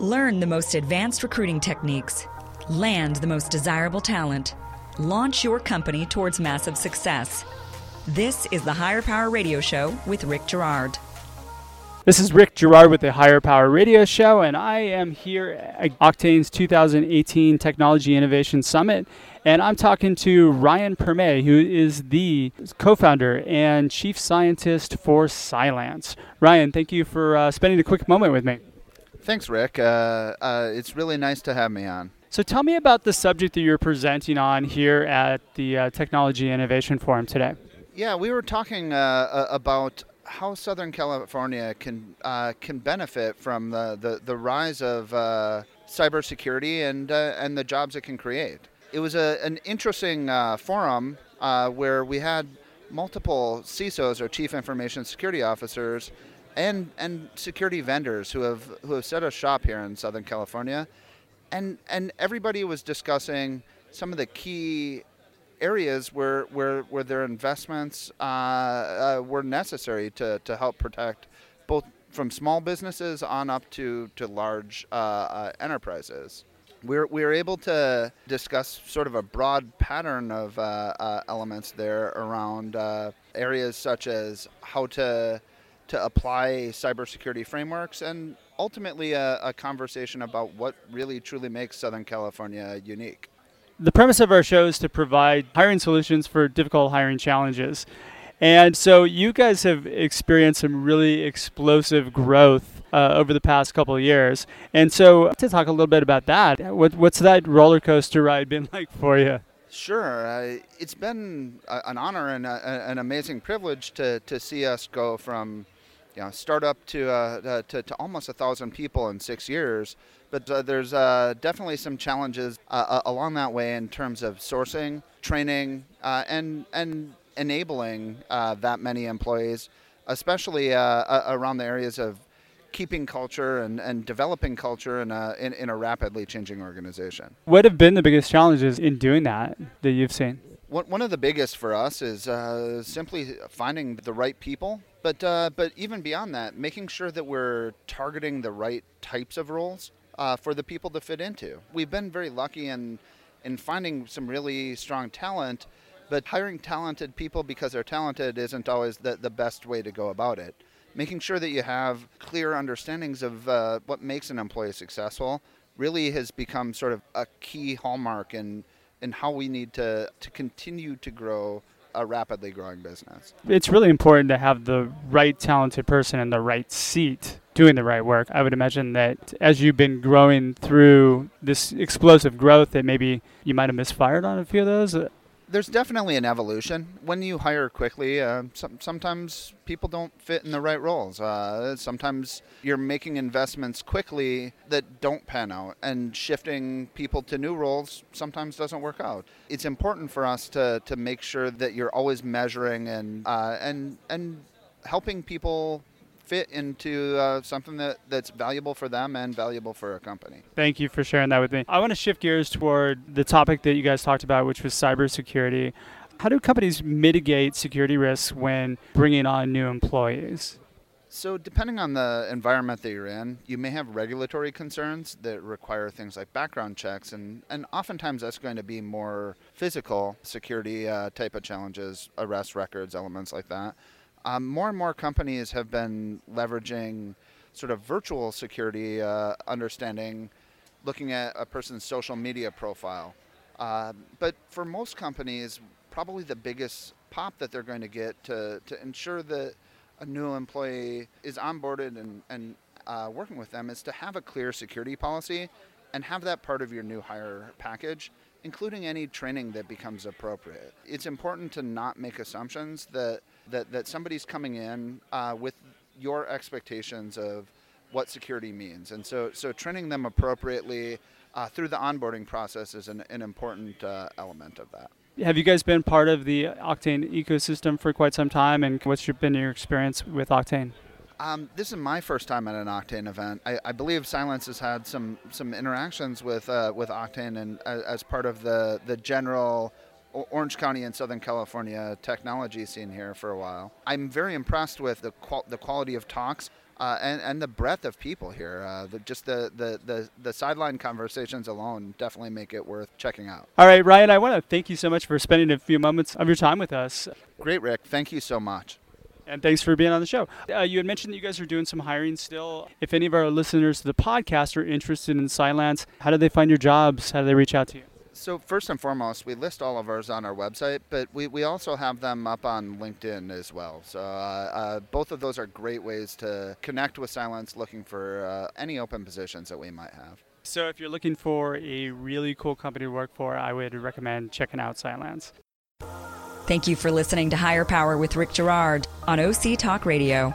Learn the most advanced recruiting techniques. Land the most desirable talent. Launch your company towards massive success. This is the Hire Power Radio Show with Rick Girard. This is Rick Girard with the Hire Power Radio Show, and I am here at Octane's 2018 Technology Innovation Summit. And I'm talking to Ryan Permeh, who is the co founder and chief scientist for Cylance. Ryan, thank you for uh, spending a quick moment with me. Thanks, Rick. Uh, uh, it's really nice to have me on. So, tell me about the subject that you're presenting on here at the uh, Technology Innovation Forum today. Yeah, we were talking uh, about how Southern California can uh, can benefit from the, the, the rise of uh, cybersecurity and uh, and the jobs it can create. It was a, an interesting uh, forum uh, where we had multiple CISOs or Chief Information Security Officers and and security vendors who have who have set up shop here in Southern California, and and everybody was discussing some of the key areas where, where, where their investments uh, uh, were necessary to, to help protect both from small businesses on up to, to large uh, uh enterprises. We're, we were able to discuss sort of a broad pattern of uh, uh, elements there around areas such as how to, to apply cybersecurity frameworks and ultimately a, a conversation about what really truly makes Southern California unique the premise of our show is to provide hiring solutions for difficult hiring challenges. And so you guys have experienced some really explosive growth uh, over the past couple of years. And so to talk a little bit about that, what, what's that roller coaster ride been like for you? Sure. Uh, it's been a, an honor and a, an amazing privilege to, to see us go from you know, startup to, uh, to, to almost a thousand people in six years. But uh, there's uh, definitely some challenges uh, uh, along that way in terms of sourcing, training, uh, and and enabling that many employees, especially around the areas of keeping culture and, and developing culture in a, in, in a rapidly changing organization. What have been the biggest challenges in doing that that you've seen? One of the biggest for us is uh, simply finding the right people, but uh, but even beyond that, making sure that we're targeting the right types of roles uh, for the people to fit into. We've been very lucky in in finding some really strong talent, but hiring talented people because they're talented isn't always the, the best way to go about it. Making sure that you have clear understandings of uh, what makes an employee successful really has become sort of a key hallmark in and how we need to, to continue to grow a rapidly growing business. It's really important to have the right talented person in the right seat doing the right work. I would imagine that as you've been growing through this explosive growth, that maybe you might have misfired on a few of those there's definitely an evolution. When you hire quickly, uh, some, sometimes people don't fit in the right roles. Uh, sometimes you're making investments quickly that don't pan out, and shifting people to new roles sometimes doesn't work out. It's important for us to, to make sure that you're always measuring and uh, and and helping people fit into uh, something that, that's valuable for them and valuable for a company. Thank you for sharing that with me. I want to shift gears toward the topic that you guys talked about, which was cybersecurity. How do companies mitigate security risks when bringing on new employees? So, depending on the environment that you're in, you may have regulatory concerns that require things like background checks, and, and oftentimes that's going to be more physical security uh, type of challenges, arrest records, elements like that. Um, more and more companies have been leveraging sort of virtual security uh, understanding, looking at a person's social media profile. Uh, but for most companies, probably the biggest pop that they're going to get to, to ensure that a new employee is onboarded and, and uh, working with them is to have a clear security policy and have that part of your new hire package, including any training that becomes appropriate. It's important to not make assumptions that that, that somebody's coming in uh, with your expectations of what security means. And so, so training them appropriately uh, through the onboarding process is an, an important uh, element of that. Have you guys been part of the Octane ecosystem for quite some time? And what's your, been your experience with Octane? Um, this is my first time at an Octane event. I, I, believe Cylance has had some some interactions with uh, with Octane and uh, as part of the the general Orange County and Southern California technology scene here for a while. I'm very impressed with the, qual- the quality of talks. uh, and and the breadth of people here. Uh, the, just the, the the the sideline conversations alone definitely make it worth checking out. All right, Ryan, I want to thank you so much for spending a few moments of your time with us. Great, Rick. Thank you so much. And thanks for being on the show. Uh, you had mentioned that you guys are doing some hiring still. If any of our listeners to the podcast are interested in Cylance, how do they find your jobs? How do they reach out to you? So first and foremost, we list all of ours on our website, but we, we also have them up on LinkedIn as well. So uh, uh, both of those are great ways to connect with Cylance looking for uh, any open positions that we might have. So if you're looking for a really cool company to work for, I would recommend checking out Cylance. Thank you for listening to Hire Power with Rick Girard on OC Talk Radio.